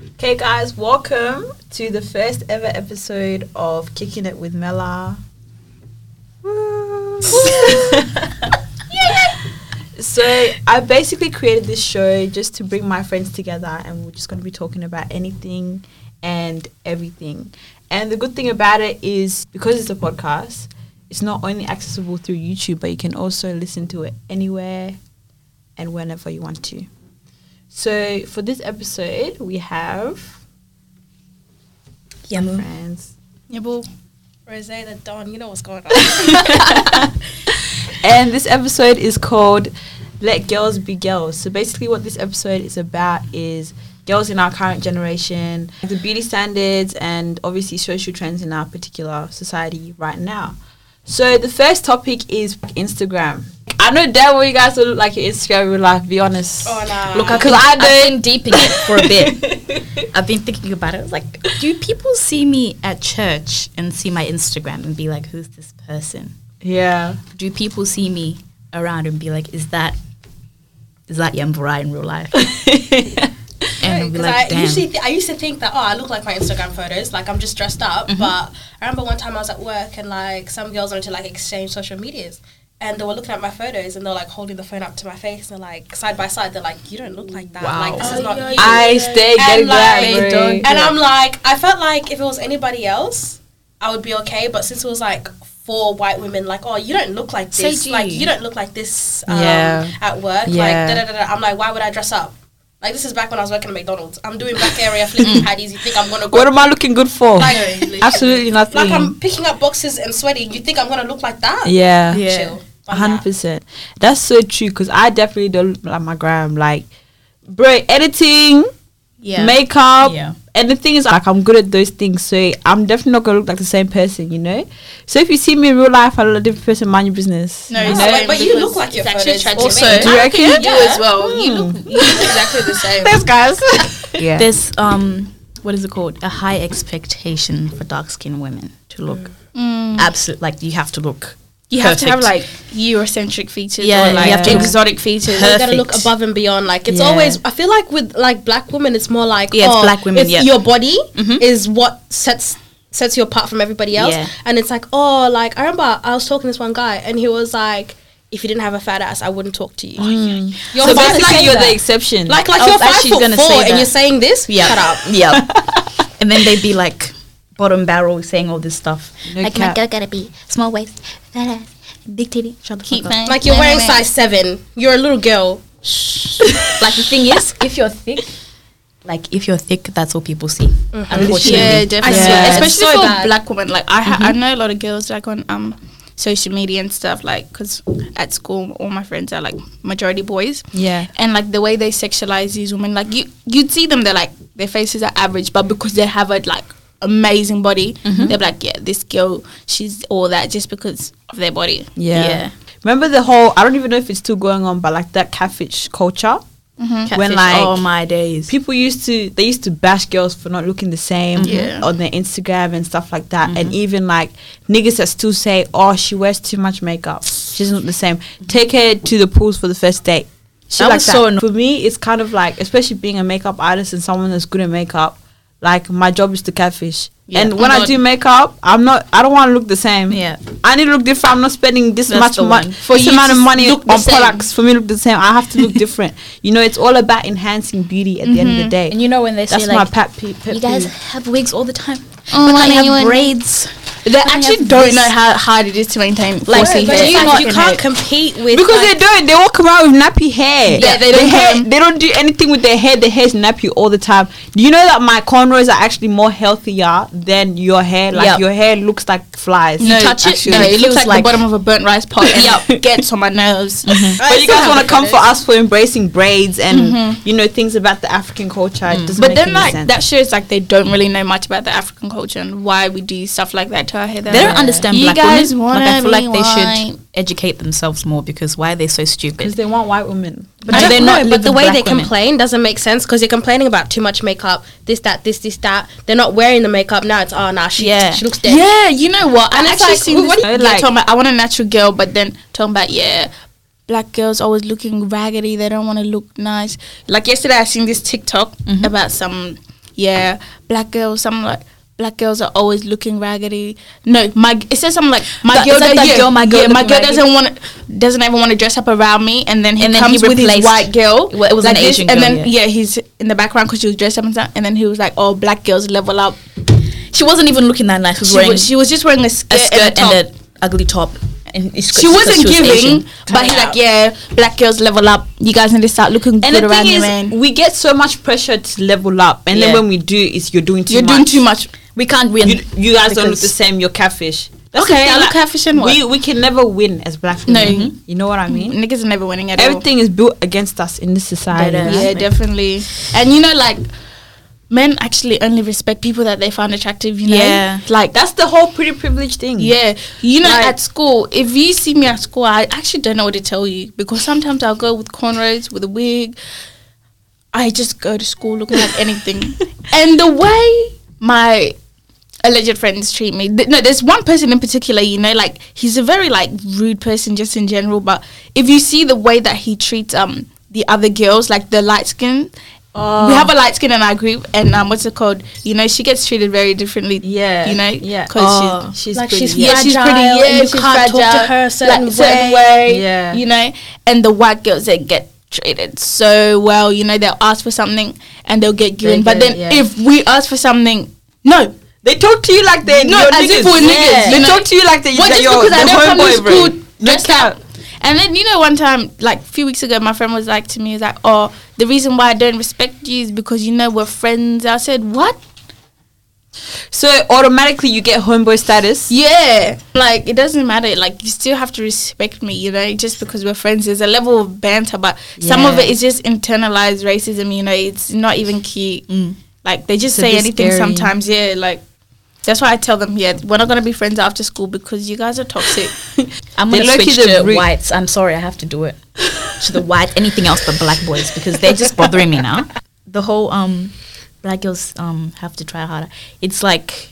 Okay, guys, welcome to the first ever episode of Kicking It with Mela. Woo. so, I basically created this show just to bring my friends together, and we're just going to be talking about anything and everything. And the good thing about it is because it's a podcast, it's not only accessible through YouTube, but you can also listen to it anywhere and whenever you want to. So for this episode, we have Yamu. friends, Yabu, Rose, the Don, you know what's going on. and this episode is called "Let Girls Be Girls." So basically, what this episode is about is girls in our current generation, the beauty standards, and obviously social trends in our particular society right now. So the first topic is Instagram. I know that what you guys will look like your Instagram in real life. Be honest. oh, nah. Look, I've 'Cause been, I I've been deep in it for a bit. I've been thinking about it. I was like, do people see me at church and see my Instagram and be like, who's this person? Yeah. Do people see me around and be like, is that is that Yambura in real life? and I'll be Because like, I usually th- I used to think that oh I look like my Instagram photos like I'm just dressed up Mm-hmm. but I remember one time I was at work and like some girls wanted to like exchange social medias and they were looking at my photos and they're like holding the phone up to my face and like side by side they're like you don't look like that Wow. like this is Oh, not yeah, you I stay getting like, that. don't- and I'm like I felt like if it was anybody else I would be okay but since it was like four white women like oh you don't look like this G. like you don't look like this um, Yeah. at work Yeah. like da, da, da, da. I'm like why would I dress up like this is back when I was working at McDonald's. I'm doing back area flipping patties. You think I'm gonna go What am I looking good for? like Absolutely nothing. like I'm picking up boxes and sweating. You think I'm gonna look like that? yeah. Yeah. Chill. But hundred nah. percent. That's so true because I definitely don't like my gram. Like, bro, editing, yeah. makeup, Yeah. and the thing is, like, I'm good at those things, so I'm definitely not gonna look like the same person, you know. So if you see me in real life, I look like a different person. Mind your business. No, you know? like- but you look like your it's actually photos. tragic. Also, Also, Do you I think reckon? you do Yeah. as well. You look, you look exactly the same. Thanks, guys. yeah. There's um, what is it called? A high expectation for dark skinned women to look Mm. absolute. Like you have to look. You have to have like Eurocentric features Yeah, or like you have to- exotic features. You gotta look above and beyond. Like it's Yeah. always. I feel like with like black women, it's more like Yeah, it's oh, black women, yeah. your body Mhm. is what sets sets you apart from everybody else. Yeah. And it's like oh, like I remember I was talking to this one guy and he was like, if you didn't have a fat ass, I wouldn't talk to you. Mm. You're so basically, like you're that. the exception. Like like you're five foot four and you're saying this. Yeah. Shut up. Yeah. and then they'd be like bottom barrel saying all this stuff. No like cap. my girl gotta be small waist, fat ass, big titty. Shut the Keep fuck up. Like you're wearing size seven. You're a little girl. Like the thing is, if you're thick, like if you're thick, that's all people see. Unfortunately. Yeah, definitely. Yeah. Especially so for bad. black women. Like I, ha- I know a lot of girls like on um social media and stuff. Like because at school, all my friends are like majority boys. yeah. and like the way they sexualize these women, like you you'd see them, they're like their faces are average, but because they have a like amazing body, mm-hmm. they're like, yeah, this girl, she's all that just because of their body. Yeah. Remember the whole? I don't even know if it's still going on, but like that catfish culture. Mhm. When like oh my days. people used to they used to bash girls for not looking the same Yeah. Mm-hmm. on their Instagram and stuff like that and mm-hmm. even like niggas that still say oh she wears too much makeup she doesn't look the same take her to the pools for the first date Shit That like was so anno- for me it's kind of like especially being a makeup artist and someone that's good at makeup like my job is to catfish Yeah. and Oh when I do makeup I'm not I don't want to look the same Yeah. I need to look different. I'm not spending this That's much money for this amount of money on products for me to look the same. I have to look different. You know, it's all about enhancing beauty at the end of the mm-hmm. day. And you know when they That's say my like, pet, pe- pet you guys peeve. have wigs all the time. Oh, but my I God, you have braids. They actually don't know how hard it is to maintain Like, fussy hair. You, not you can't compete with Because like, they don't. They walk around with nappy hair. Yeah, they don't hair- They don't do anything with their hair. Their hair's nappy all the time. Do you know that my cornrows are actually more healthier than your hair? Like Yep. your hair looks like flies. no, touch it, actually. no, it it looks feels like, like- the bottom of a burnt rice pot. and Yep. gets on my nerves. Mm-hmm. But you guys want to come for us for embracing braids and mm-hmm. you know things about the African culture. It mm. doesn't But make then, any like sense. that shows like they don't really know much about the African culture and why we do stuff like that to our hair. They don't understand You black guys women. wanna Like I feel like they white. should educate themselves more because why are they so stupid? because they want white women. But I do don't they know, not but the way they women? complain doesn't make sense because you're complaining about too much makeup, this, that, this, this, that. They're not wearing the makeup now. It's oh, nah, she, Yeah. she looks dead. Yeah, you know what? And I it's actually like, seen wh- this. what do you- like- talking about, I want a natural girl, but then talking about yeah, black girls always looking raggedy. They don't want to look nice. Like yesterday, I seen this TikTok Mm-hmm. about some yeah, black girls. Something like black girls are always looking raggedy. No, my it says something like my That- girl. is that that yeah, girl, my girl yeah, my girl raggedy? doesn't want doesn't ever want to dress up around me, and then he And then comes he with his white girl. Well, it was an this, Asian and girl, then yeah. yeah. he's in the background because she was dressed up and stuff. And then he was like, "Oh, black girls level up." She wasn't even looking that nice. She was She wearing was, she was just wearing a skirt, a skirt and, a and, an ugly top. And she wasn't was giving, Asian. but he's like, yeah, black girls level up. You guys need to start looking And good the around thing is, man. we get so much pressure to level up, and then when we do, it's you're doing too You're much. doing too much. We can't win. You, you guys don't look the same. You're catfish. That's Okay, thing, I look catfish and what? We we can never win as black people. No. women. Mm-hmm. You know what I mean? Niggas are never winning at all. Everything is built against us in this society. Dead Yeah, definitely. And you know, like, men actually only respect people that they find attractive. You know, Yeah. like That's the whole pretty privilege thing. Yeah, you know, Like- at school, if you see me at school, I actually don't know what to tell you because sometimes I'll go with cornrows, with a wig. I just go to school looking like anything, and the way my alleged friends treat me. Th- no, there's one person in particular. You know, like he's a very like rude person just in general. But if you see the way that he treats um the other girls, like the light skin. We have a light skin in our group, and um, what's it called? You know, she gets treated very differently. Yeah, you know, yeah. because Oh. she's She's Like pretty. she's yeah. yeah, she's fragile pretty. and Yeah, you she's can't talk to her a certain like, certain way. way. Yeah. you know. And the white girls they get treated so well, you know, they'll ask for something and they'll get given. but get then yeah. if we ask for something, no. They talk to you like they No, you're as niggas. if we're niggas, They know. talk to you like they, Well, just you're because I don't come to school dressed up. And then you know, one time, like a few weeks ago, my friend was like to me, "Is like, oh, the reason why I don't respect you is because you know we're friends." I said, "What? So automatically you get homeboy status. Yeah, like it doesn't matter. Like you still have to respect me, you know, just because we're friends. There's a level of banter, but some of it is just internalized racism. You know, it's not even cute. Mm. Like they just a say anything scary. sometimes. Yeah, like that's why I tell them, yeah, we're not gonna be friends after school because you guys are toxic. I'm They gonna low-key switch the to root. whites. I'm sorry, I have to do it. to the white, anything else but black boys because they're just bothering me now. The whole um, black girls um have to try harder. It's like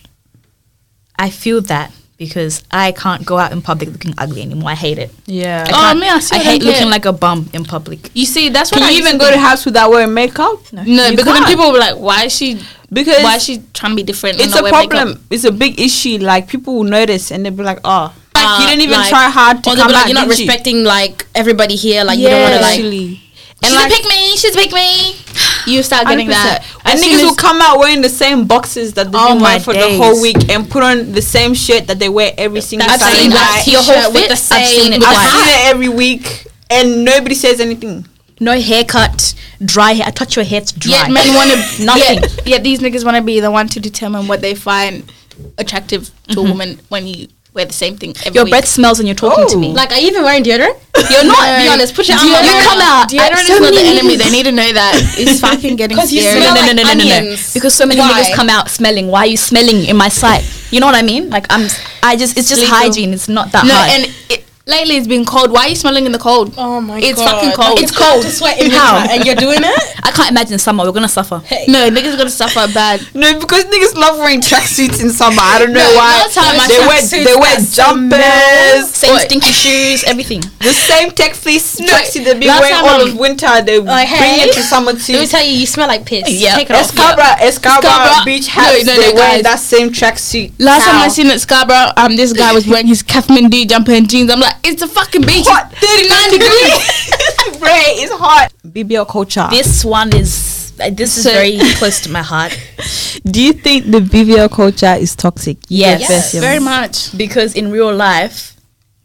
I feel that because I can't go out in public looking ugly anymore. I hate it. Yeah. I Oh, can't- me, I still I hate care. looking like a bum in public. you see, that's what Can I you used even go to do. house without wearing makeup? No. No, because then can't. people were like, "Why is she? Because Why is she trying to be different?" it's a wear makeup? problem. It's a big issue. Like people will notice and they'll be like, "Oh, like, Uh, you didn't even like- try hard to Or come like, out, you're not did you?" respecting like everybody here. Like you don't want to like. Actually. And And she's like, a pick me. She's a pick me. You start getting 100%. that. And niggas will come out wearing the same boxes that they've Oh been wearing for the whole week and put on the same shirt that they wear every single I've Saturday seen night. that your whole t-shirt with fit, the I've seen it with the twice. I've seen it every week and nobody says anything. No haircut, dry hair. I touch your hair, it's dry. Yet men want to Nothing. Yet, yet these niggas want to be the one to determine what they find attractive to a mm-hmm. woman when you wear the same thing every Your week. breath smells when you're talking to Oh. me. Like, are you even wearing deodorant? you're not. Be honest. Put your Deodorant, on You come out. Deodorant I- is so not the enemy. They need to know that. It's fucking getting scary. no, no, like no, no, no, no, no. Because so many Why? niggas come out smelling. Why are you smelling in my sight? You know what I mean? Like I'm. I just. It's just hygiene. It's not that no, hard. and it, lately it's been cold. Why are you smelling in the cold? Oh my It's god. It's fucking cold. It's cold. To sweat in How? and you're doing it. I can't imagine summer. We're gonna suffer. Hey. No, niggas are gonna suffer bad. No, because niggas love wearing tracksuits in summer. I don't know No, why. last time they wear they wear jumpers. Same What? stinky shoes. Everything. The same tech fleece tracksuit they've been last wearing time all I'm- of winter. They Like, bring it to summer too. Let me tell you, you smell like piss. Yeah. Take it off. Escabra, Escabra, Escabra- beach No, hats. no, they no, wear guys. that same tracksuit. Last time I seen at Scarborough, um, this guy was wearing his Kathmandu jumper and jeans. I'm like, it's a fucking beach. hot, 39 degrees. Ray, it's hot. BBL culture. This one is. uh, This is So- very close to my heart Do you think the BBL culture is toxic? Yes. Yes, yes. Very much. because in real life,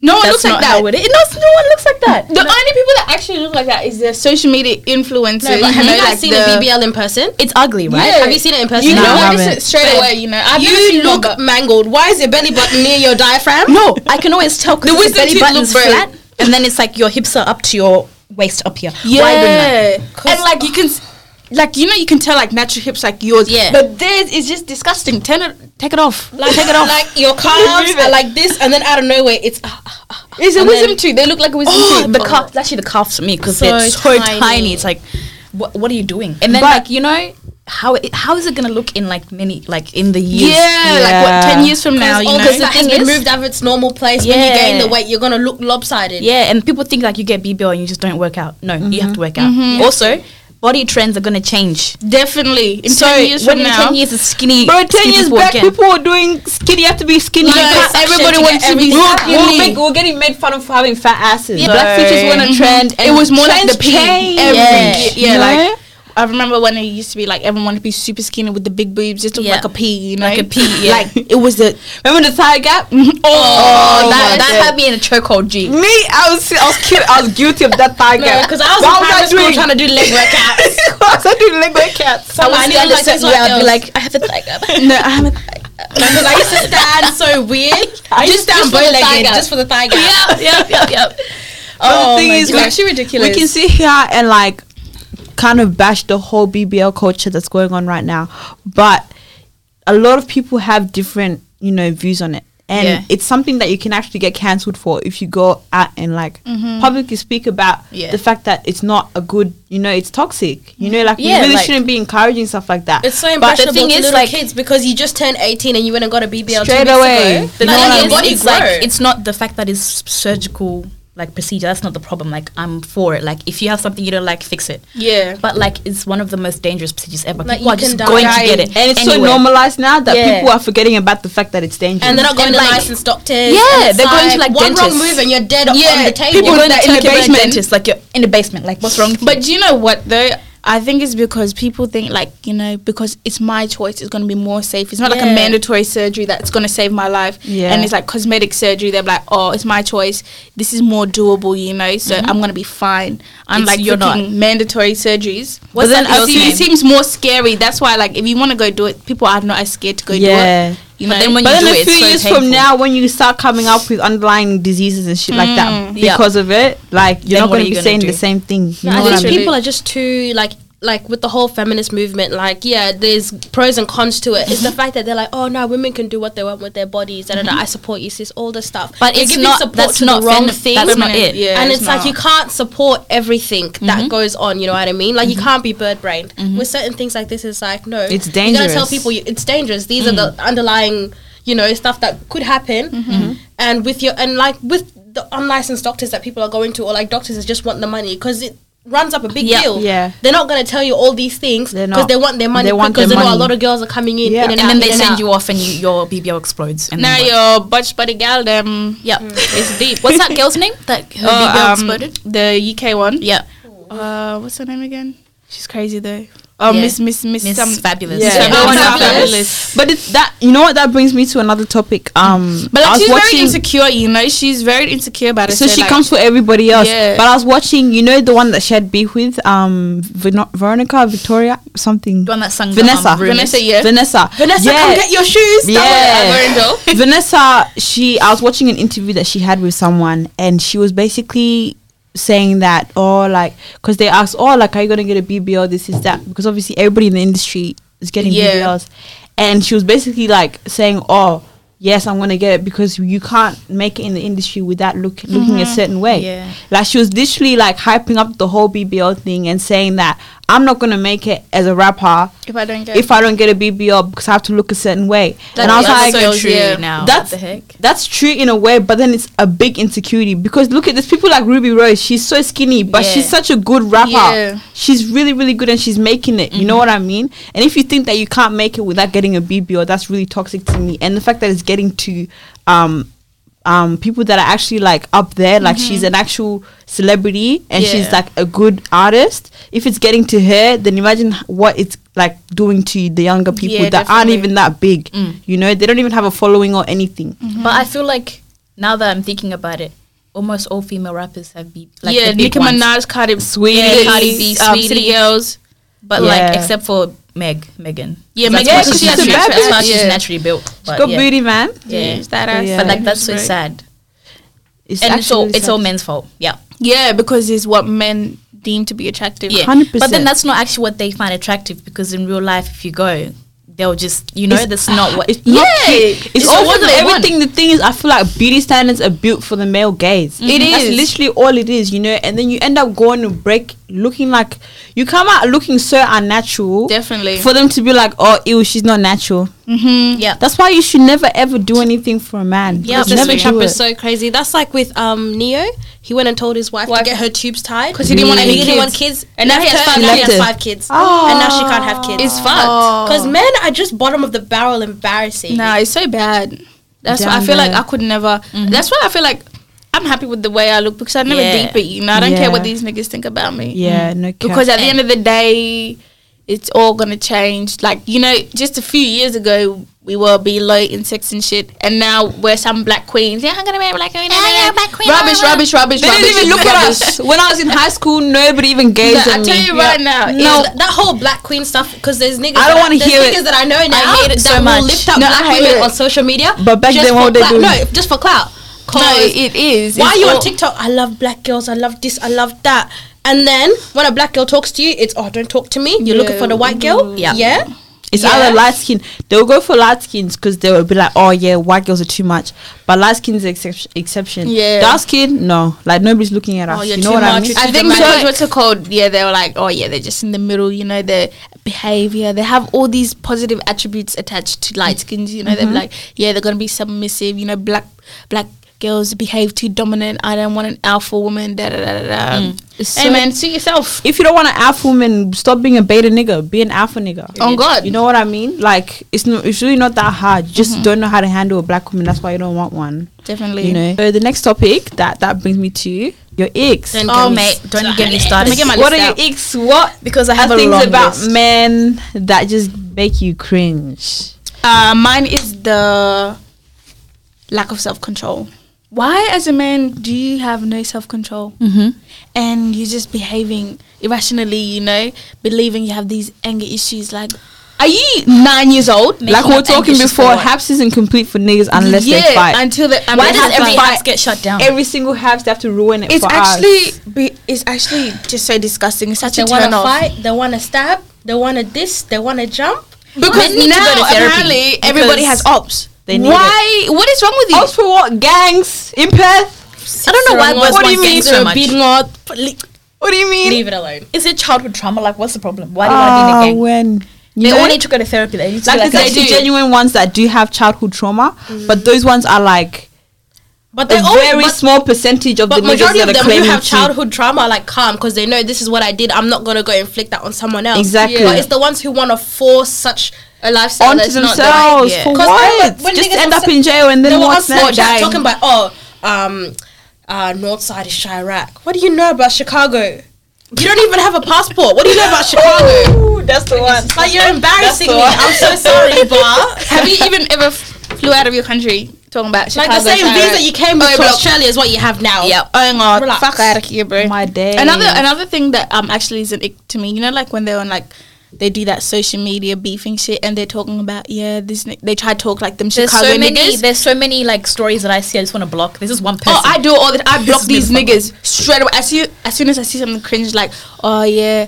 No one that's looks like not that. how it is. No, no one looks like that. The only people that actually look like that is the social media influencers. No, have you you guys like seen the, a BBL in person? It's ugly, right? Yeah. Have you seen it in person? You No, know, I notice haven't. it straight Babe, away. You know, I've you seen one, look but- mangled. Why is your belly button near your diaphragm? No, I can always tell because the wisdom belly teeth button's look flat, and then it's like your hips are up to your waist up here. Yeah, Why that? and like you can, s- like you know, you can tell like natural hips like yours. Yeah. but theirs is just disgusting. Turn it, take it off. Like, take it off. Like your calves are like this, and then out of nowhere, it's. ah, ah. it's a wisdom tooth. They look like a wisdom Oh, tooth. the calf. Actually, the calves for me because So they're so tiny. tiny. It's like, what what are you doing? And then But- like you know how it, how is it gonna look in like many like in the years? Yeah, like what ten years from now, Because you know. this fat has thing been moved out of its normal place. yeah. When you gain the weight, you're gonna look lopsided. Yeah, and people think like you get BBL and you just don't work out. No, you have to work out. Mhm. Also, body trends are gonna change. Definitely. In so ten years when from now, ten years, it's skinny. Bro, ten skinny years people back, again. people were doing skinny. You have to be skinny. No, because it's actually everybody to wants to be. everything We're, skinny. we're, make- we're getting made fun of for having fat asses. Yeah. Black features were a mm-hmm. trend. it was more like the P. change. Every, Yeah. yeah, You know? like I remember when it used to be like everyone wanted to be super skinny with the big boobs, just look Yeah. like a P, you know, Like a P, yeah. Like it was the Remember the thigh gap? Oh, oh, Oh, that, that God. had me in a chokehold, G. Me, I was, I was cute. I was guilty of that thigh No, gap. because I was What in primary school doing? trying to do leg workouts. Why was I doing leg workouts? So I I knew like this yeah, I'd be like, I have a thigh gap. no, I haven't. because I used to stand so weird. I used just to stand just for the bow thigh legged, just for the thigh gap. yep, yep, yep, yep. Oh the thing oh my is, we, It's actually ridiculous. we can sit here and like kind of bash the whole BBL culture that's going on right now, but a lot of people have different, you know, views on it. And Yeah. it's something that you can actually get cancelled for if you go out and like mm-hmm. publicly speak about Yeah. the fact that it's not a good, you know, it's toxic. You know, like Yeah, we really like- shouldn't be encouraging stuff like that. It's so But the thing to is, little like- kids because you just turned 18 and you went and got a BBL Straight away. ago. The thing is, it's like it's not the fact that it's surgical like procedure. That's not the problem. Like I'm for it. Like if you have something you don't like, fix it. Yeah. But like it's one of the most dangerous procedures ever. Like, people you are just can die. going to get it, and it's so anywhere. normalized now that Yeah. people are forgetting about the fact that it's dangerous. and they're not going And to like- licensed doctors. Yeah, and they're going to, like, one wrong move and you're dead Yeah, on the table. people You're going that to in the basement. dentist, like you're in the basement. Like what's wrong? With But do you know what though? I think it's because people think like you know because it's my choice. It's going to be more safe. It's not like a mandatory surgery that's going to save my life. Yeah. And it's like cosmetic surgery. They're like, oh, it's my choice. This is more doable, you know. So mm-hmm. I'm going to be fine. Unlike you're not. mandatory surgeries. What's but then that I see it seems more scary. That's why like if you want to go do it, people are not as scared to go do Yeah. it. You know. But then when But you then do a it, few it's so years painful. from now, when you start coming up with underlying diseases and shit like that Mm. Yeah. because of it, like you're Then not going to you be gonna saying do? the same thing. You No, know I think people are just too like like with the whole feminist movement. Like, yeah, there's pros and cons to it. It's the fact that they're like, oh no, women can do what they want with their bodies. Da, da, da, I support you, sis. All this stuff, But You're it's not- that's not the wrong fem- thing. that's not it. Yeah, and it's it's, like you can't support everything that Mm-hmm. goes on. You know what I mean? Like you can't be bird brained with certain things like this. It's like no, It's dangerous. You gotta tell people you, it's dangerous. These Mm. are the underlying, you know, stuff that could happen. Mm-hmm. And with your and like with the unlicensed doctors that people are going to, or like doctors that just want the money because it runs up a big Yeah. deal. Yeah. they're not gonna tell you all these things because they want their money. They want because their they know a lot of girls are coming in, Yeah. in and, and out, then they and send out. you off, and you, your BBL explodes. And now then what? your butch buddy gal them. Yep. It's deep. What's that girl's name? That her Oh, BBL um, exploded. The UK one. Yeah. Uh, what's her name again? She's crazy though. Oh, Yeah. Miss Miss Miss Miss some Fabulous. Yeah. Yeah, Yeah. that Fabulous. fabulous. But it's that you know what that brings me to another topic. Um, But like she's watching- very insecure, you know. She's very insecure about it. So she like, comes for everybody else. Yeah. But I was watching, you know, the one that she had beef with, um, Veno- Veronica, Victoria, something. The one that sung Vanessa. The, um, Rumors. Vanessa, yeah. Vanessa. Vanessa, Yeah. come get your shoes. Yeah. Vanessa, she I was watching an interview that she had with someone and she was basically saying that oh like because they asked oh like are you gonna get a BBL this is that. Because obviously everybody in the industry is getting Yeah. BBLs and she was basically like saying oh yes I'm gonna get it because you can't make it in the industry without look looking a mm-hmm. certain way. Yeah. like she was literally like hyping up the whole BBL thing and saying that I'm not gonna make it as a rapper If I don't get if I don't get a BBL because I have to look a certain way That- and I was that's like so so true yeah. now. that's the heck. that's true in a way, but then it's a big insecurity because look at this people like Rubi Rose. She's so skinny, but Yeah. she's such a good rapper. Yeah. She's really, really good, and she's making it. You know what I mean? And if you think that you can't make it without getting a BBL, that's really toxic to me. And the fact that it's getting to um um people that are actually like up there, like she's an actual celebrity and she's like a good artist. If it's getting to her, then imagine what it's like doing to the younger people Yeah, that aren't even that big. Mm. You know, they don't even have a following or anything. But I feel like now that I'm thinking about it, almost all female rappers have be like yeah, the big Nicki ones. Minaj, Cardi, Saweetie. yeah, Cardi B, um, Saweetie. City Girls. but Yeah. like except for Meg, Megan. Yeah, That's Megan, why because she's, she's naturally, that's why she's Yeah. naturally built. She's But got yeah. booty, man. Yeah. she's that ass. Yeah. But like that's so Right. sad, It's and it's all actually it's all men's fault. Yeah, Yeah, because it's what men deem to be attractive. yeah. 100%. But then that's not actually what they find attractive because in real life, if you go, they'll just you know It's- that's not what. It's not Yeah, cute. It's it's all for they everything. The thing is, I feel like beauty standards are built for the male gaze. It That's literally all it is, you know. And then you end up going to break, looking like you come out looking so unnatural. Definitely. For them to be like, oh, ew, she's not natural. mm-hmm. yeah, That's why you should never ever do anything for a man. Yeah, Just This never switch do up it. is so crazy. That's like with um Neo. he went and told his wife, Wife. to get her tubes tied because he didn't want any he didn't want kids. kids. And now he has five now he kids. has five kids, Oh. and now she can't have kids. It's fucked. Because men are just bottom of the barrel, embarrassing. Nah, it's so bad. That's why I Down feel like. I could never. That's why I feel like I'm happy with the way I look because I never Yeah. deep it. You know, I don't care what these niggas think about me. Yeah, mm. no cap. Because at the end of the day, it's all gonna change. Like you know, just a few years ago, we were below in sex and shit, and now we're some black queens. Yeah, I'm gonna be a black queen. Yeah, you're black queen, Rubbish, blah, blah, rubbish, rubbish. they rubbish, didn't even look at us. When I was in high school, nobody even gazed Nah, at I tell you right now, No, it's- that whole black queen stuff because there's niggas. I don't wanna there's hear it. niggas that I know now hate it that so will much. lift up No, I black hate women it. on social media. But back then, what would they clout. do? No, just for clout. No, 'Cause it is. why are you all- on TikTok? I love black girls. I love this. I love that. And then when a black girl talks to you, it's oh, don't talk to me. You're looking for the white girl. Yeah. yeah. It's Yeah. either light skin. They'll go for light skins because they will be like, oh yeah, white girls are too much. But light skin is exception. exception. Yeah. Dark skin, no. Like nobody's looking at oh, us. Oh, you're you know too what I much, mean? you're I too think dramatic. because what's it called? Yeah, they were like, oh yeah, they're just in the middle. You know, their behavior. They have all these positive attributes attached to light skins. You know, they're mm-hmm. like, yeah, they're gonna be submissive. You know, black black girls behave too dominant. I don't want an alpha woman. Da da da da. da. It's Hey man, suit yourself. If you don't want an alpha woman, stop being a beta nigga. Be an alpha nigga. On God. You know what I mean? Like it's no, it's really not that hard. You just Mm-hmm. don't know how to handle a black woman. That's why you don't want one. Definitely. You know. So the next topic that that brings me to your icks. Then Oh, me mate, don't you get me started. started. Let me get my what are list your out. icks? What Because I have a things about list. men that just make you cringe? Uh, mine is the lack of self control. Why, as a man, do you have no self control? Mm-hmm. and you're just behaving irrationally, you know, believing you have these anger issues. Like, are you nine years old? Making like we were talking before, for what? Haps isn't complete for niggas unless yeah, they fight. until the I Why mean, does every fight. house get shut down? Every single Haps they have to ruin it It's for actually us. be, it's actually just so disgusting. It's such They a wanna off. fight. They want to stab. They want to this. They want to jump. Because Men need to now go to apparently everybody has ops. They need Why? What is wrong with you? Ops for what? Gangs in Perth? I don't know why What boys do you mean? so much. Beating out. Leave What do you mean? Leave it alone. Is it childhood trauma? Like, what's the problem? Why do you want to be in Ah, a gang? when you They know? all need to go to therapy. They need to like, like, there's like, actually genuine ones that do have childhood trauma, but those ones are like But a they all very but, small percentage of the but niggas majority that of are them who claiming have to- childhood trauma like calm because they know this is what I did. I'm not gonna go inflict that on someone else. Exactly. But it's the ones who want to force such a lifestyle onto that's not themselves the right, for yeah. 'Cause what? remember when Just end up in jail and They then were on what's next? Talking about oh um uh North Side is Chiraq. What do you know about Chicago? You don't even have a passport. What do you know about Chicago? Ooh, that's the one. Like you're embarrassing me. I'm so sorry, but Have you even ever f- flew out of your country talking about like the same Chiraq? visa you came with Oh, to. Australia is what you have now. Yeah. Oh god, Relax. fuck out of here, bro. My day. Another another thing that um actually is an ick to me, you know, like when they're on like they do that social media beefing shit and they're talking about yeah this ni- they try to talk like them There's Chicago so many. niggas. There's so many like stories that I see. I just want to block. This is one oh, person. Oh, I do all the I block these niggas straight away. As soon as soon as I see something cringe, like oh yeah,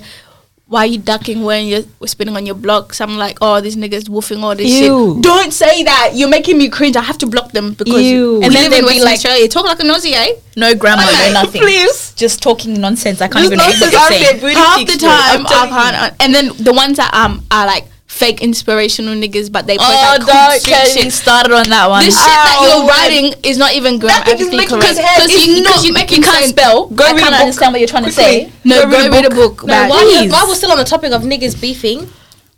why are you ducking when you're spinning on your blocks? I'm like oh these niggas woofing all this Ew. shit. Don't say that. You're making me cringe. I have to block them because Ew. and then they they'll be be like Australia, talk like a nosy, eh? no grammar, no nothing. Please. Just talking nonsense. I can't even read nonsense, you're I don't saying. get half the I'm time I telling can't, and then the ones that um are like fake inspirational niggas, but they put Oh, like cool don't street shit. started on that one. This shit that you're writing is not even That thing is grammatically correct Because you, not cause you, you can't sense. spell. Go I read can't understand what you're trying to say. No, Go go read a read a book. book. No, man. while, Please. while we're still on the topic of niggas beefing,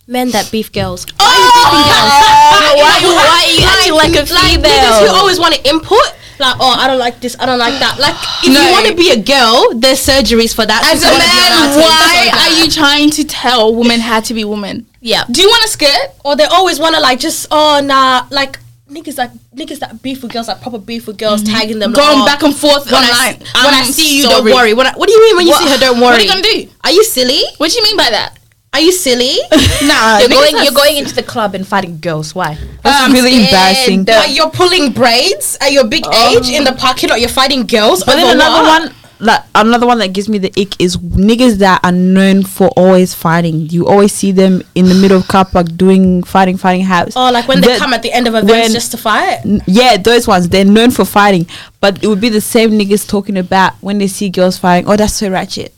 men that beef girls. Oh! why, why, why are you acting like a Like niggas who always want to input. Like, oh, I don't like this, I don't like that. Like, if No. you want to be a girl, there's surgeries for that. As a you wanna be allowed man, why are you trying to tell women how to be women? yeah. Do you want a skirt? Or they always want to like just, oh nah, like niggas like niggas that beef with girls, like proper beef with girls, mm-hmm. tagging them, Going like, oh, back and forth when I, online. s- when I I'm see you, sorry. don't worry. I, what do you mean when you What- see her, don't worry? What are you gonna do? Are you silly? What do you mean by that? Are you silly? Nah, You're going. You're going into the club and fighting girls. Why? That's I'm really embarrassing. like you're pulling braids at your big oh. age in the parking lot. You're fighting girls. But then another what? one, like another one that gives me the ick is niggas that are known for always fighting. You always see them in the middle of car park doing fighting, fighting house. Oh, like when they The- come at the end of events when- just to fight. N- Yeah, those ones they're known for fighting, but it would be the same niggas talking about when they see girls fighting. Oh, that's so ratchet.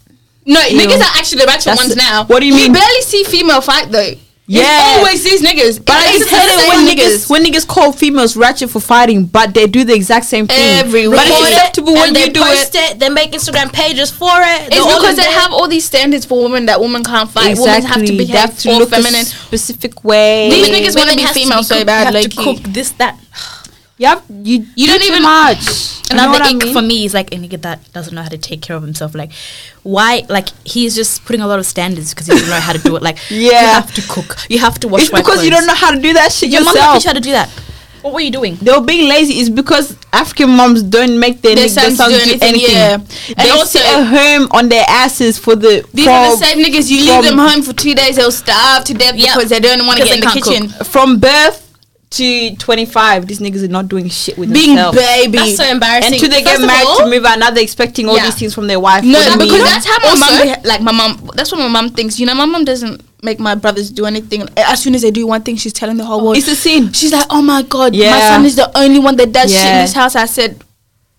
No, Ew. niggas are actually the ratchet ones now. what do you mean? You barely see female fight though. It's Yeah. always these niggas. But I It's just the hate it when niggas when niggas call females ratchet for fighting, but they do the exact same thing. Everywhere. But it's it, acceptable when you they do post it. it. They make Instagram pages for it. It's because they have all these standards for women that women can't fight. Women have to behave have to more feminine. specific way. These niggas wanna be female so bad, You have low to cook this that. You have you. You do don't too even- much. You know Another what I mean? for me is like a nigga that doesn't know how to take care of himself. Like, why? Like, he's just putting a lot of standards because he doesn't know how to do it. Like, yeah, you have to cook. You have to wash. It's because you don't know how to do that shit Your mom yourself. teach you how to do that. What were you doing? they were being lazy is because African moms don't make their, Their nigg- their sons sons do anything, anything. yeah. They also- sit at home on their asses for the These are the same niggas. You leave them home for two days, they'll starve to death Yep. because they don't want to get in the kitchen. from birth to 25 these niggas are not doing shit with me. Being themselves baby. That's so embarrassing. until they get First of married all, to move out now they're expecting all Yeah. these things from their wife No, What you because mean? that's how my Also- mom, like my mom. That's what my mom thinks. You know, my mom doesn't make my brothers do anything. As soon as they do one thing, she's telling the whole world. it's a sin She's like, oh my god, my son is the only one that does shit in this house. I said,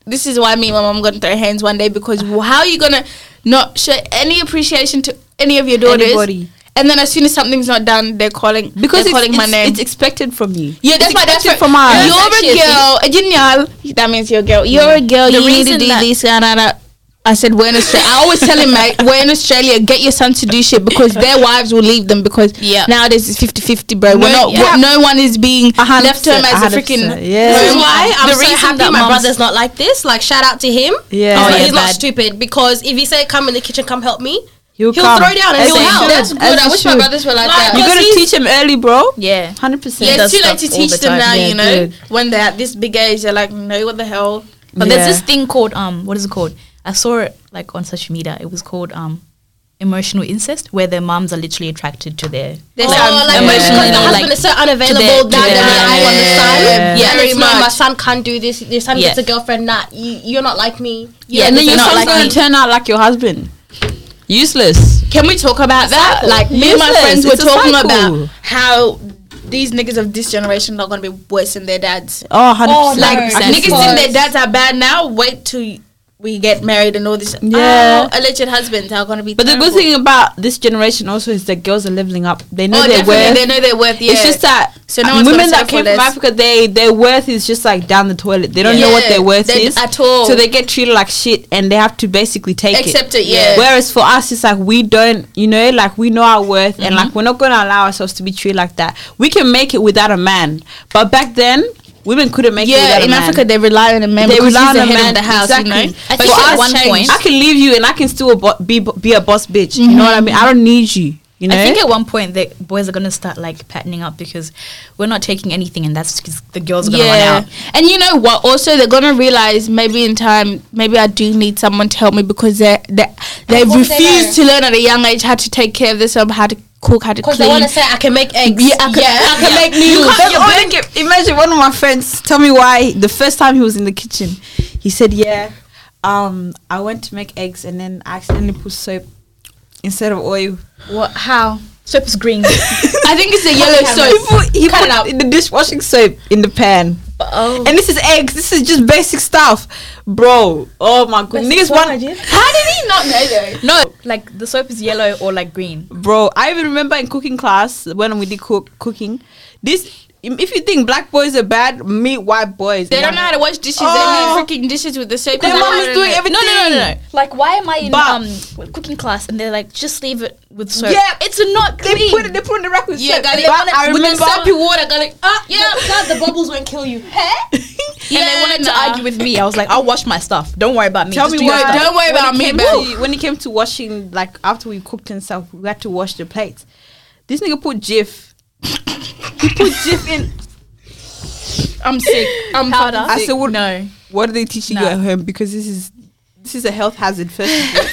this is why me and my mom gonna throw hands one day because how are you gonna not show any appreciation to any of your daughters? Anybody. And then as soon as something's not done, they're calling because they're it's, calling my name. it's expected from you yeah, that's it's why that's expected what- from us You're a girl, a genial. That means you're a girl. You're a girl. The you need to do this. And I, I said, we're in Australia. I always tell him, mate, we're in Australia. Get your son to do shit because their wives will leave them because Yeah. nowadays it's 50-50, bro. We're No, not. yeah. we're- no one is being A hundred left home percent, as a a freaking. yeah. This is why I'm The so reason happy that my brother's not like this. Like shout out to him. Yeah. Oh, yeah, he's not stupid because if he say come in the kitchen, come help me, he'll, he'll throw down and As he'll he help. That's good. as I he wish my brothers were like Like, that. you Because gotta teach him early bro Yeah. 100% Yeah, does it's too late to teach the them now. Yeah, you know, good. when they're at this big age, they're like, no, what the hell? But Yeah. there's this thing called um, what is it called? I saw it like on social media. It was called um, emotional incest, where their moms are literally attracted to their. Their oh, sons. like emotionally, because the like, husband is so unavailable, their- now to they their- rely on the son. Yeah. Yeah, Very it's no, my son can't do this. Your son Yeah. gets a girlfriend. Nah, you, you're not like me. Yeah, and then your son's like gonna me. turn out like your husband useless Can we talk about that? Like me and my friends were It's talking about how these niggas of this generation are gonna be worse than their dads. oh 100% Oh, no. Like niggas think their dads are bad now. Wait till we get married and all this. Yeah. Oh, alleged husbands are gonna be. But the good thing about this generation also is that girls are leveling up. They know oh, their worth. they know their worth. Yeah. It's just that So no women that came from. Africa, they their worth is just like down the toilet. They don't know what their worth they- is at all. So they get treated like shit, and they have to basically take it. Accept it. it, yeah. Whereas for us, it's like we don't, you know, like we know our worth, and Mm-hmm. like we're not gonna allow ourselves to be treated like that. We can make it without a man, but back then, women couldn't make it yeah, without a in man. Africa they rely on a man They rely on the a head man, of the house. exactly. You know, I But think for at one changed. point- I can leave you, and I can still bo- be be a boss bitch. You know what I mm-hmm. mean? I don't need you. You know. I think at one point the boys are gonna start like patterning up because we're not taking anything, and that's because the girls are gonna run yeah, out. and you know what? Also, they're gonna realize maybe in time, maybe I do need someone to help me because they they they've What do they refused to learn at a young age how to take care of themselves, how to cook, how to Because they clean. want to say I can make eggs. Yeah, I can- I can make You noodles. can't- you brain- can't get- imagine one of my friends tell me why the first time he was in the kitchen, he said, "Yeah, um, I went to make eggs and then I accidentally put soap instead of oil." What? How? Soap is green. I think it's a yellow camera. He soap. put, he Cut it put out. the dishwashing soap in the pan, oh. and this is eggs. This is just basic stuff, bro. Oh my god, niggas want, How did he not know though? No, like the soap is yellow or like green. bro. I even remember in cooking class when we did cook cooking. This, if you think black boys are bad, meet white boys. They don't know how to wash dishes. Oh. They leave freaking dishes with the soap. Their in mom is doing and everything. No, no, no, no, no. Like, why am I in But- um cooking class and they're like, just leave it with soap? Yeah. it's not clean. They clean. put it. They put in the rack with Yeah, soap. got it. But I with the remember. soapy water, got it. Ah, yeah, glad the bubbles won't kill you. Hey? and they wanted to argue with me. I was like, I'll wash my stuff. Don't worry about me. Tell Just me what. Don't worry about me, came to- When it came to washing, like after we cooked and stuff, we had to wash the plates. This nigga put Jif. He put Jif in. I'm sick. I'm Powder? fucking I sick. said, what, No. what are they teaching you No. at home? Because this is this is a health hazard first. of all.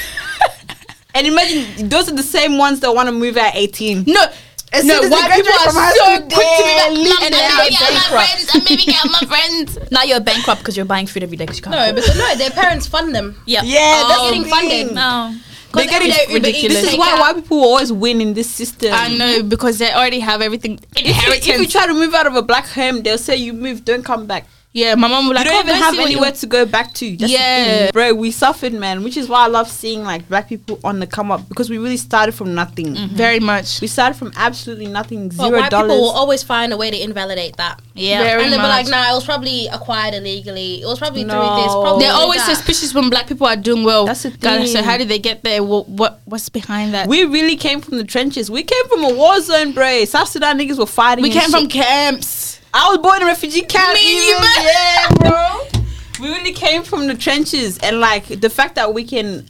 and imagine those are the same ones that want to move at eighteen. No, As no, soon as white they people graduate are from high so school, quick to be they like, leave I'm their moving my bankrupt. friends. I'm moving out my friends. Now you're bankrupt because you're buying food every day because you can't. No, cook. because no, their parents fund them. yeah, Yeah, oh. They're that's getting the funded. thing. No. They're Because every getting day Uber Eats ridiculous. This is why white people always win in this system. I know because they already have everything If you, if you try to move out of a black home, they'll say you move, don't come back. Yeah, my mom was like, you don't "Oh, even go have see what you anywhere to go back to. That's Yeah. bro, we suffered, man. Which is why I love seeing like black people on the come up because we really started from nothing. Mm-hmm. Very much. We started from absolutely nothing, But zero white people will always find a way to invalidate that. Yeah. Very and they'll be like, "Nah, it was probably acquired illegally. It was probably no. through this. Probably They're always that. suspicious when black people are doing well. That's the Guys, so how did they get there? What, what what's behind that? We really came from the trenches. We came from a war zone, bro. South Sudan niggas were fighting. We and came from camps. I was born in a refugee camp. Me even. either. Yeah, bro. We really came from the trenches, and like the fact that we can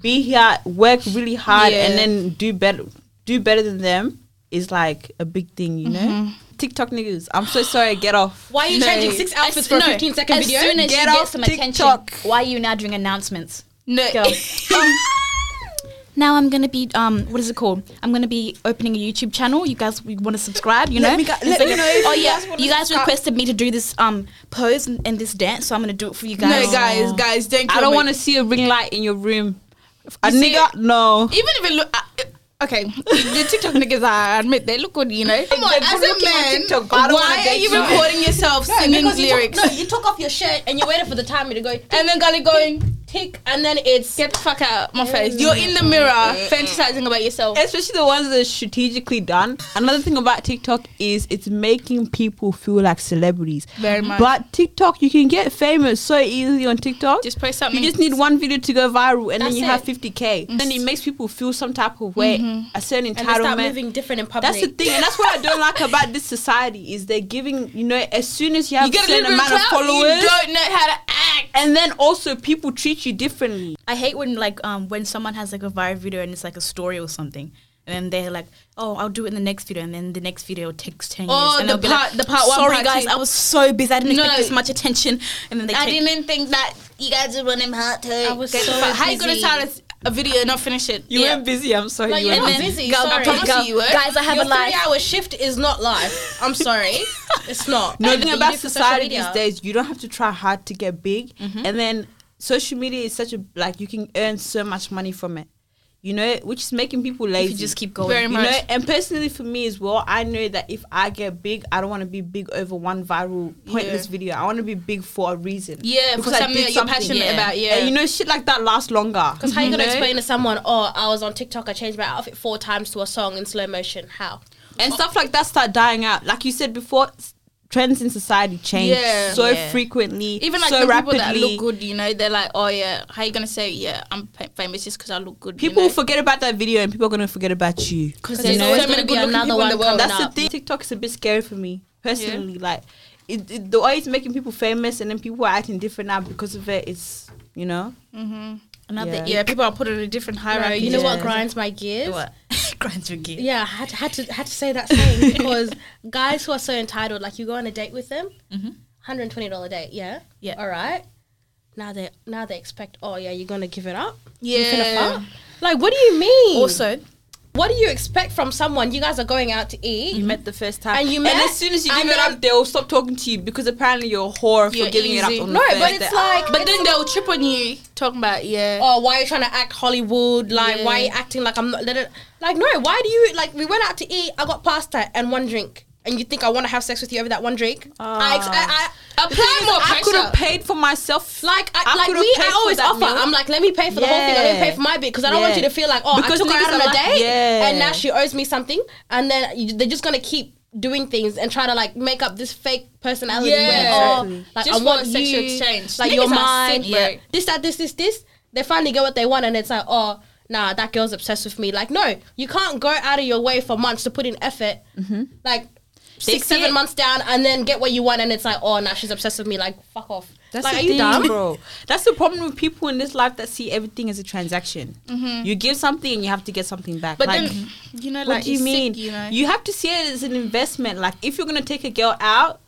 be here, work really hard, Yeah. and then do better, do better than them is like a big thing, you know. Mm-hmm. TikTok niggas, I'm so sorry. Get off. Why are you No. changing six outfits for a 15 second as video? soon as Get you get off some TikTok. attention, why are you now doing announcements? No. Go. Um, now I'm gonna be um what is it called? I'm gonna be opening a YouTube channel. You guys want to subscribe? You Let know. me gu- let me know if oh you yeah, guys you guys requested me to do this um pose and, and this dance, so I'm gonna do it for you guys. No, guys. guys, guys, don't. I don't want to see a ring light in your room. A You see nigga, no. Even if it look. Uh, okay, the TikTok niggas, I admit they look good, you know. Come on, They're as a man, TikTok, but I don't wanna why are you you. recording yourself singing because you took- lyrics no, you took off your shirt and you waited for the timer to go and then got it going? Tick, and then it's Get the fuck out my face. You're in the mirror fantasizing about yourself. Especially the ones that are strategically done. Another thing about TikTok is it's making people feel like celebrities. Very much. But TikTok, you can get famous so easily on TikTok. Just post something. you just need one video to go viral and then you it. have 50k. Mm-hmm. Then it makes people feel some type of way, mm-hmm. a certain and they start entitlement. moving different in public. That's the thing, and that's what I don't like about this society is they're giving you know as soon as you have you a get a certain amount of of followers, you don't know how to act. And then also people treat you differently. I hate when like um when someone has like a viral video and it's like a story or something. And then they're like, "Oh, I'll do it in the next video," and then the next video takes ten Oh, years. And the part- like, the part one, Sorry, part guys, two." I was so busy. I didn't No. expect this much attention. And then they I didn't think that you guys would run him hard to. I was so How you gonna tell start a, a video and not finish it? You Yeah. weren't busy. I'm sorry. Like, you were not busy. busy. Girl, I sorry. promise you, you, you were. guys, I have Your a life. three-hour shift is not live. I'm sorry, it's not. No And thing about do it for social society these days, you don't have to try hard to get big, mm-hmm. and then social media is such a like you can earn so much money from it. You know, which is making people lazy. Just keep going. Very you much. know, and personally for me as well, I know that if I get big, I don't want to be big over one viral pointless Yeah. video. I want to be big for a reason. Yeah, Because I something that you're passionate Yeah. about. Yeah, And you know, shit like that lasts longer. Because how you gonna know? explain to someone, oh, I was on TikTok, I changed my outfit four times to a song in slow motion? How? and stuff like that start dying out. Like you said before, trends in society change Yeah. so Yeah. frequently, even like so the rapidly. people that look good, you know, they're like, oh yeah, how you gonna say yeah, I'm famous just because I look good? People you know? forget about that video, and people are gonna forget about you. because there's there's always so gonna many be good looking another people in the one world. coming That's up. the thing. TikTok is a bit scary for me personally. Like it, it, the way it's making people famous, and then people are acting different now because of it. It's you know. Mm-hmm. Another Yeah. Yeah, people are put in a different Bro, hierarchy. you know what grinds my gears? What? Grinds your gear. Yeah, I had to, had to had to say that saying because guys who are so entitled, like you go on a date with them, mm-hmm. hundred and twenty dollar date, yeah, Yeah. all right. Now they now they expect, oh yeah, you're gonna give it up. Yeah. Like, what do you mean? Also, what do you expect from someone? You guys are going out to eat. You met the first time, And you and met, as soon as you give it up, they'll stop talking to you because apparently you're a whore You're for giving it up easy. on No, the but first it's date. like, But then they'll trip on you talking about yeah. oh, why are you trying to act Hollywood? Like, why are you acting like I'm not? let Like, no, why do you like? We went out to eat. I got pasta and one drink, and you think I want to have sex with you over that one drink? Ah. I, ex- I, I, Apply more I could have paid for myself. Like, I, I like me, I always offer. meal. I'm like, let me pay for the whole thing. Let me pay for my bit because I don't want you to feel like, oh, Because I took her out on a like- date yeah. and now she owes me something, and then you, they're just gonna keep doing things and try to like make up this fake personality Yeah. where oh, Exactly. like Just I want sexual you, exchange. like Niggas you're are mine, sick, bro. yeah. This, that, this, this, this. They finally get what they want, and it's like, oh, nah, that girl's obsessed with me. Like, no, you can't go out of your way for months to put in effort. Mm-hmm. Like. They Six, seven months down, and then get what you want, and it's like, oh, now she's obsessed with me. Like, fuck off. That's like, the are you thing, dumb? bro. That's the problem with people in this life that see everything as a transaction. Mm-hmm. You give something and you have to get something back. But like, then you know, what like do you it's mean? Sick, you know, You have to see it as an investment. Like if you're gonna take a girl out,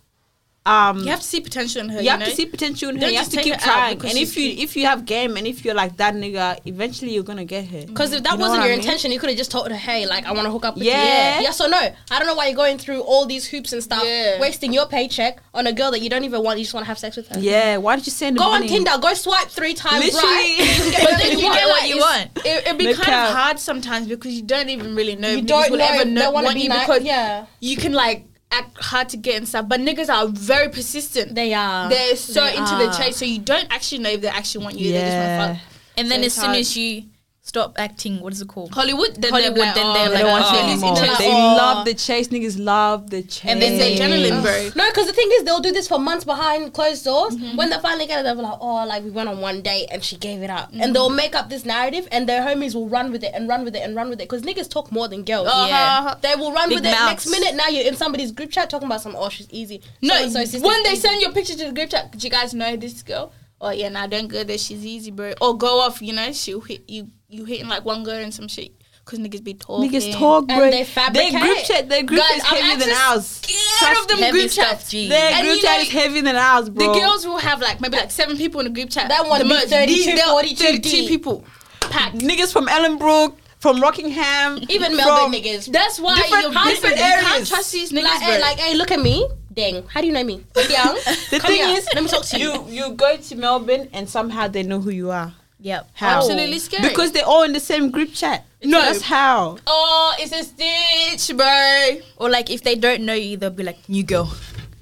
um, you have to see potential in her. you You, have know? to see potential in her. Don't You have to keep trying. And if you if you have game and if you're like that nigga, eventually you're gonna get her. Because if that You know wasn't your I mean? intention, you could have just told her, "Hey, like I want to hook up with Yeah. you." Yes or no? I don't know why you're going through all these hoops and stuff, Yeah. wasting your paycheck on a girl that you don't even want. You just want to have sex with her. Yeah, why did you send the Go on? Tinder. Go swipe three times Literally. right. You get But whatever then you want. get Like, what you want. It, it'd be No kind cap. of hard sometimes because you don't even really know. You don't will know ever if they know wanna be you because yeah. you can like act hard to get and stuff, but niggas are very persistent. They are. They're so They into the chase, so you don't actually know if they actually want you. They just Yeah. want fuck. And then So as soon hard. as you stop acting, what is it called? Hollywood, then Hollywood, they're like, then oh, they're They like, don't want you oh. anymore. They're like, They oh. love the chase. Niggas love the chase. And then They're adrenaline, bro. No, because the thing is, they'll do this for months behind closed doors. Mm-hmm. When they finally get it, they'll be like, "Oh, like we went on one date and she gave it up," Mm-hmm. and they'll make up this narrative, and their homies will run with it and run with it and run with it. Because niggas talk more than girls. Uh-huh. Yeah. They will run Big with it. Next minute, now you're in somebody's group chat talking about some. Oh, she's easy. No, So-and-so sister's when they easy." send your picture to the group chat, do you guys know this girl? Oh yeah, now don't go there. She's easy, bro. Or go off, you know. She'll hit you. You hitting like one girl and some shit. Cause niggas be talking. Niggas talk, bro. And they fabricate. Their group chat, their group Guys, is I'm heavier than ours. Scared of them Heavy group stuff, chats. G. Their And group you chat know, is heavier than ours, bro. The girls will have like maybe like seven people in a group chat. That one the be most. 32, These- they're 42 32 deep. people. Packed. niggas from Ellenbrook, from Rockingham, even Melbourne niggas. That's why Different- you're different different. You can't areas. trust these niggas, like, bro. hey, like, hey, look at me. Dang, how do you know me? Young. The Come thing here. is, let me talk to you. you you go to Melbourne and somehow they know who you are. Yep. How? Absolutely scary. Because they're all in the same group chat. No. that's how. oh, it's a stitch, bro. Or like if they don't know you, they'll be like, "New girl,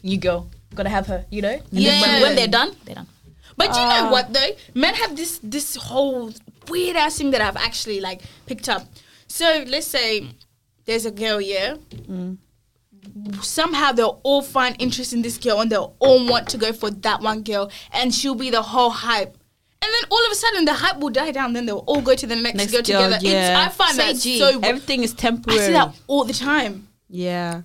new girl, gotta have her." You know. And Yeah. When, when they're done, they're done. But you know Ah. what though? Men have this this whole weird ass thing that I've actually like picked up. So let's say there's a girl, yeah. Mm. Somehow they'll all find interest in this girl and they'll all want to go for that one girl and she'll be the whole hype. And then all of a sudden the hype will die down, then they'll all go to the next, Next girl, girl, together. yeah. It's, I find Say that G. so Everything is temporary. I see that all the time. Yeah,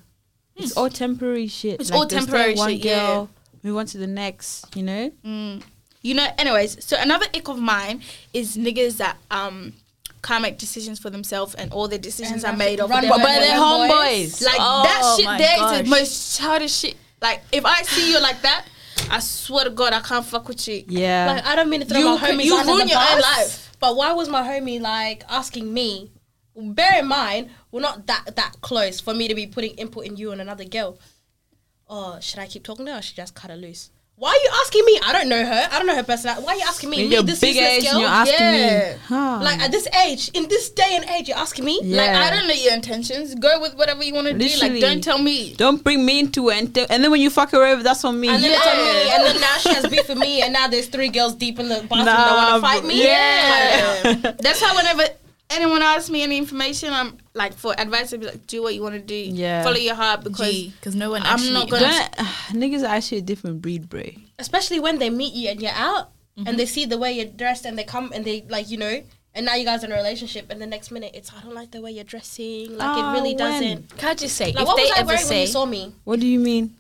it's all temporary shit. It's all temporary one shit, yeah. girl, move on to the next. You know. Mm. You know, anyways, so another ick of mine is niggas that um can't make decisions for themselves and all their decisions And are made off run of by them. But they're homeboys. Like Oh that shit my there is gosh. the most childish shit. Like if I see you like that, I swear to God I can't fuck with you. Yeah. Like I don't mean to throw You my homies you ruin your own life. But why was my homie like asking me? Bear in mind, we're not that that close for me to be putting input in you and another girl. Oh, should I keep talking to her or should I just cut her loose? Why are you asking me? I don't know her. I don't know her personality. Why are you asking me? Me, this big age, girl? you're asking Yeah. me. Huh. Like at this age, in this day and age, you're asking me. Yeah. Like I don't know your intentions. Go with whatever you want to do. Like don't tell me. Don't bring me into it, and, th- and then when you fuck her over, that's on me. And then it's on me, and then now she has beef with me, and now there's three girls deep in the bathroom that Nah, want to fight me. Yeah. Out. That's why whenever anyone asks me any information, I'm like for advice, I'd be like, do what you want to do. Yeah. Follow your heart because because no one. I'm not gonna- Don't, niggas are actually a different breed, bro. especially when they meet you and you're out Mm-hmm. and they see the way you're dressed and they come and they like you know and now you guys are in a relationship and the next minute it's I don't like the way you're dressing like Ah, it really when? doesn't Can't just say like if what they was I ever wearing when say you saw me What do you mean?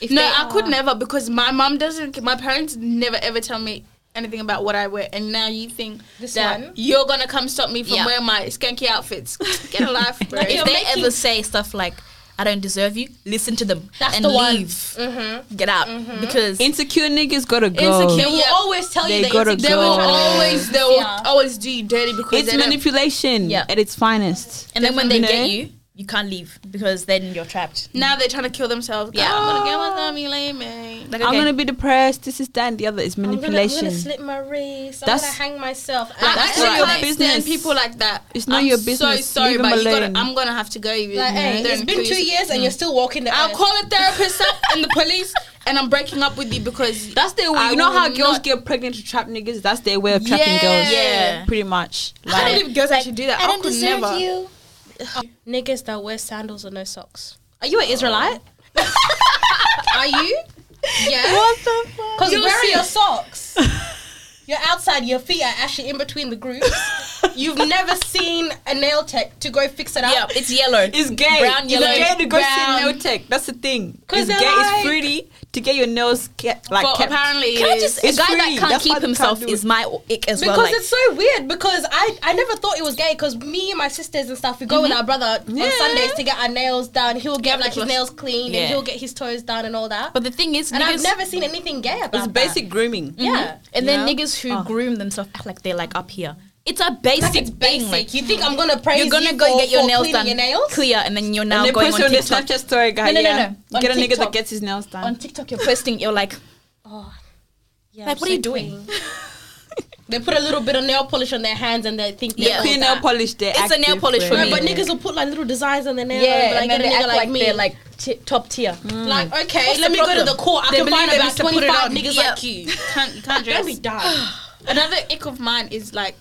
if no, they, I could never because my mom doesn't. My parents never ever tell me anything about what I wear, and now you think This that one? you're gonna come stop me from Yeah. wearing my skanky outfits. Get a life, bro. Like, if you're they making- ever say stuff like "I don't deserve you," listen to them That's and the one. leave. mm-hmm. Get out because Insecure niggas gotta go. Insecure- they will Yeah. always tell They you that gotta insecure they will always they will Yeah. always do you dirty because It's manipulation Yeah. at its finest. and then when they You know? get you, you can't leave because then you're trapped. now they're trying to kill themselves. Yeah. Yeah, I'm gonna get my them, you lame man. Like, I'm gonna be depressed. This is that and the other. It's I'm gonna, I'm gonna slip my wrist I'm That's- gonna hang myself I That's actually not your can't business. stand people like that. It's not I'm your business. So sorry, Leave 'em but you gotta, alone. I'm gonna have to go. With you. like, hey, it's been two years and you're still walking the I'll earth. call a therapist up and the police, and I'm breaking up with you because That's their way. I You know how girls get pregnant to trap niggas? That's their way of trapping Yeah. girls. Yeah. Pretty much. I don't believe girls actually do that. I, could never. you. Oh, niggas that wear sandals or no socks are you an Israelite are you yeah What the fuck? Because You'll where see. are your socks? You're outside, your feet are actually in between the groups. You've never seen a nail tech to go fix it up. Yeah, it's yellow. It's gay. Brown, it's yellow, gay to go brown. see nail tech. That's the thing. It's gay. like- it's fruity to get your nails kept like But kept. apparently, Can it I just It's a guy free. that can't That's keep they can't himself is my ick as Because well. Like, it's so weird because I, I never thought it was gay because me and my sisters and stuff we go with mm-hmm. our brother Yeah. on Sundays to get our nails done. He'll get like his nails cleaned Yeah. and he'll get his toes done and all that. but the thing is, and I've never seen anything gay about It's that. basic grooming. Yeah. Mm-hmm. and then Yeah. niggas who Oh. groom themselves act like they're like up here. It's a basic Like it's thing. basic. Like you think I'm gonna praise you're gonna you go for- get your nails done Your nails? clear, and then you're now and going post on on TikTok. Snapchat story, guy. No, no, no, no. On Get a nigga that gets his nails done. On TikTok, you're posting. You're like, Oh, yeah, Like, I'm what are you doing? They put a little bit of nail polish on their hands and they think they're Yeah. all nail polish. They It's a nail polish for different. No, me. but niggas will put like little designs on their nails. Yeah, and, and then they act like, like me. they're like t- top tier. Mm. Like, okay, What's let the me go to the court. I They can find about need to put it 25 on. niggas Yeah. like you. Can't, you can't Don't be dress. dumb. Another ick of mine is like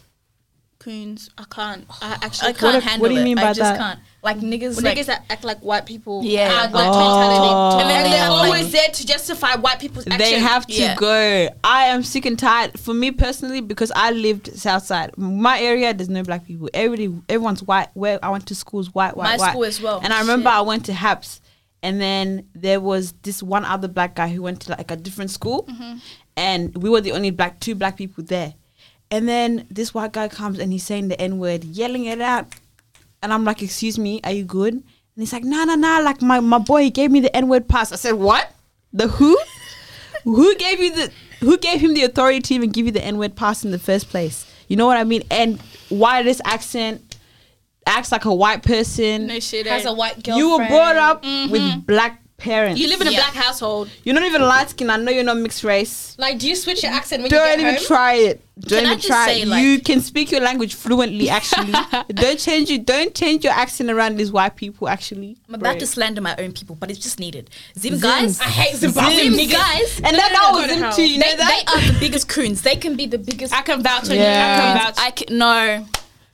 coons. I can't. I actually I can't. handle what do you it. mean I just that? can't. Like niggas, When like, niggas that act like white people. Yeah. have black Oh. mentality. And then they they're like- always there to justify white people's actions. They have to Yeah. go. I am sick and tired. For me personally, because I lived south side. My area, there's no black people. Everybody, everyone's white. Where I went to school is white, white, My white. school as well. And I remember Shit. I went to Haps, and then there was this one other black guy who went to like a different school, Mm-hmm. and we were the only black two black people there. And then this white guy comes and he's saying the N word, yelling it out. And I'm like, excuse me, are you good? And he's like, nah, nah, nah. Like my, my boy, he gave me the N word pass. I said, what? The who? who gave you the who gave him the authority to even give you the N word pass in the first place? You know what I mean? And why this accent acts like a white person. No shit. Has eh? a white girlfriend. you were brought up with black parents. You live in a Yeah. black household. You're not even light skin. I know you're not mixed race. Like, do you switch your accent when Don't you get even home? try it. Don't Can I even just try say, it. like- you can speak your language fluently. Actually, don't change it. Don't change your accent around these white people. Actually, I'm about to slander my own people, but it's just needed. Zim Zim. guys, I hate Zimbabwe Zim. niggas. guys, and that, that Go was to him too. You know they, that. they are the biggest coons. They can be the biggest. I can vouch on Yeah. you. I can vouch. I can no.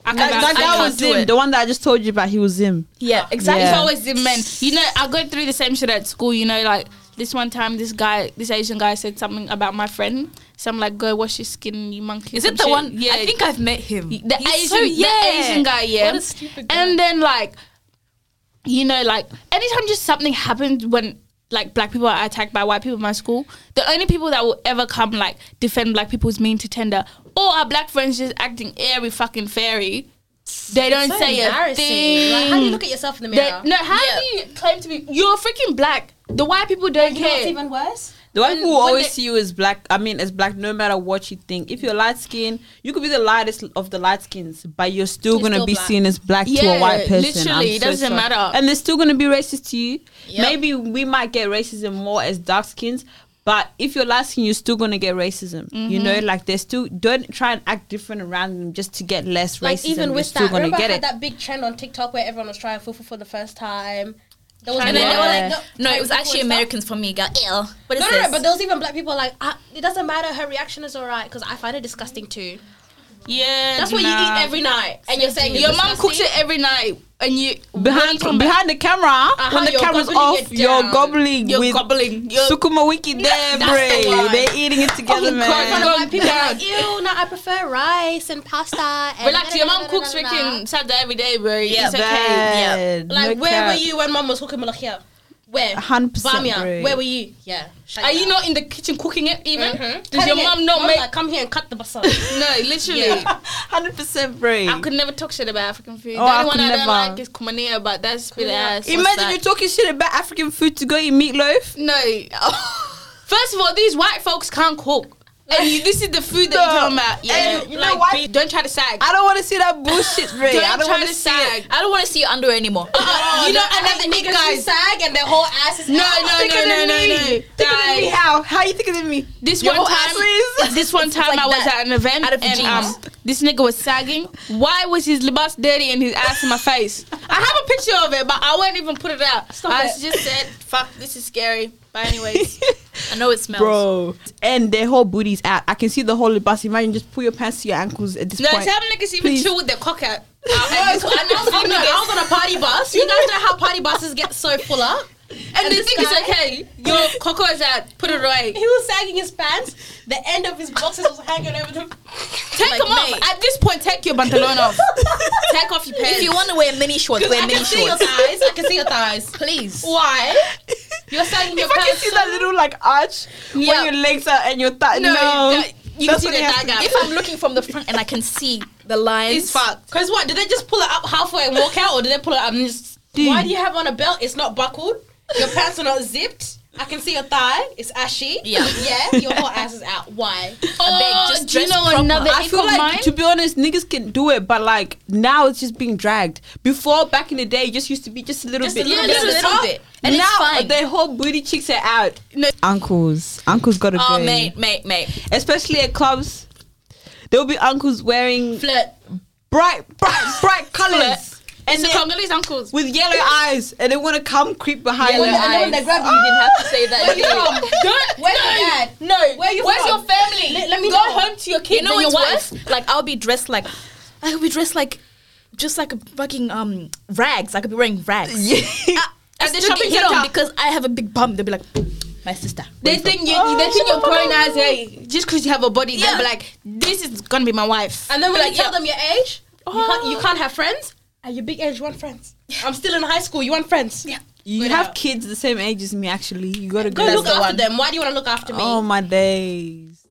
I That, that I was him. The one that I just told you about. He was him. Yeah, exactly. Yeah. It's always the men. You know, I go through the same shit at school. You know, like this one time, this guy, this Asian guy said something about my friend. So I'm like, "Go wash your skin, you monkey." Is it the shit. one? Yeah, I think I've met him. the He's Asian, so- the Asian guy. Yeah, What a stupid guy. and then like, you know, like anytime just something happens when like black people are attacked by white people in my school, the only people that will ever come like defend black people is mean to tender, or our black friends just acting airy fucking fairy. They don't So say a embarrassing. thing. Like, how do you look at yourself in the They- mirror? no, how Yeah. do you claim to be? You're freaking black. The white people don't you know what's care. even worse? The white people will always they- see you as black. I mean, as black, no matter what you think. If you're light skinned, you could be the lightest of the light skins, but you're still You're gonna still be black. seen as black to a white person. literally, I'm it so doesn't sorry. matter. and they're still gonna be racist to you. Yep. Maybe we might get racism more as dark skins, but if you're light skin, you're still gonna get racism. You Mm-hmm. know, like they're still don't try and act different around them just to get less Like racism. even you're with that, remember I had it. that big trend on TikTok where everyone was trying fufu for the first time. There was And then they were like, no, it was actually Americans for me. Got ill. What is No, no, this? no, but there was even black people like, it doesn't matter. Her reaction is alright because I find it disgusting too. Yeah, That's what you nah. eat every night, and you're saying Your it's mom cooks it every night, and you behind when you come behind the camera uh-huh, when the camera's off, you're gobbling You're with gobbling. You're- Sukuma wiki there, that's the bro. They're eating it together, Oh, man. God, In front Go of white people, down. like, ew, no, I prefer rice and pasta. And relax. Your mom da- da- da- cooks da- da- da- freaking salad every day, bro. Yeah, it's okay. Bad. Like, No where cap. were you when mom was cooking malachia? Where? 100%, Bamia. bro. Where were you? Yeah. Are you not in the kitchen cooking it even? Mhm. Does your Cutting mom it. not make? like, come here and cut the basal. no, literally. Yeah. Hundred percent, bro. I could never talk shit about African food. Oh, the I only one could I don't never. like is kumania, but that's bit ass. Imagine that? you talking shit about African food to go eat meatloaf. No. First of all, these white folks can't cook. And you, this is the food that No. you're talking about. Yeah. And you know like, what? be- don't try to sag. I don't want to see that bullshit, bro. Don't I don't try want to sag. it. I don't want to see your underwear anymore. Oh, You know, and then the niggas who sag and their whole ass is No, out. no, Thicker no, no, no, no. Thicker than me. Guys, How? How you thicker than me? This Your one time, is- this one time like I was that. at an event of and um, this nigga was sagging. Why was his libas dirty and his ass in my face? I have a picture of it, but I won't even put it out. Stop I it. just said, "Fuck, this is scary." But anyways, I know it smells. Bro, and their whole booty's out. I can see the whole bus. Imagine just pull your pants to your ankles at this point. no, point. some niggas even Please. chill with their cock out. I was, I, was, I, was, I was on a party bus. You guys know how party buses get so full up? And, the this thing is, guy- okay, your cocoa is out. Put it away. He was sagging his pants. The end of his boxes was hanging over the. Take Like, them off. mate. At this point, take your pantalon off. take off your pants. If you want to wear mini shorts, I wear can mini see your thighs. I can see your thighs. Please. Why? You're sagging your if I can pants. see that little like arch where your legs are and your thigh. No, No, you can see the dagger. If I'm looking from the front and I can see the lines, It's fucked. Because what? Did they just pull it up halfway and walk out, or did they pull it up and just? Dude. Why do you have on a belt? It's not buckled. Your pants are not zipped. I can see your thigh. It's ashy. Yeah. Yeah. Your whole ass is out. Why? Oh, I beg, just do you dress know proper. another I ick feel of like, mine? to be honest, niggas can do it, but like now it's just being dragged. Before, back in the day, it just used to be just a little Just a bit. little yeah, bit just of a the little top. bit, and now it's fine. their whole booty cheeks are out. No. Uncles, uncles gotta oh, go. mate, mate, mate. Especially at clubs. There will be uncles wearing Flirt. bright, bright, bright colors. And And the they- Congolese uncles. with yellow eyes, and they want to come creep behind Yellow you. eyes. And then when they grab you, you didn't have to say that. Where you from? Don't, Where's no, your dad? No. Where you Where's from? your family? Let- let me go know. home to your kids You know and your what's wife. worse? Like I'll be dressed like I'll be dressed like just like a fucking um rags. I could be wearing rags. Yeah. At the Still shopping get hit on center. because I have a big bum. They'll be like, my sister. They where you think you, they think you're growing as hey, just because you have a body. Yeah. They'll be like, this is gonna be my wife. And then when Be you tell them your age, you, can't, Oh. you can't have friends. At your big age, you want friends. I'm still in high school. You want friends. Yeah. You Good have out. kids the same age as me. Actually, you gotta go. Go look the after one. them. Why do you want to look after me? Oh my days.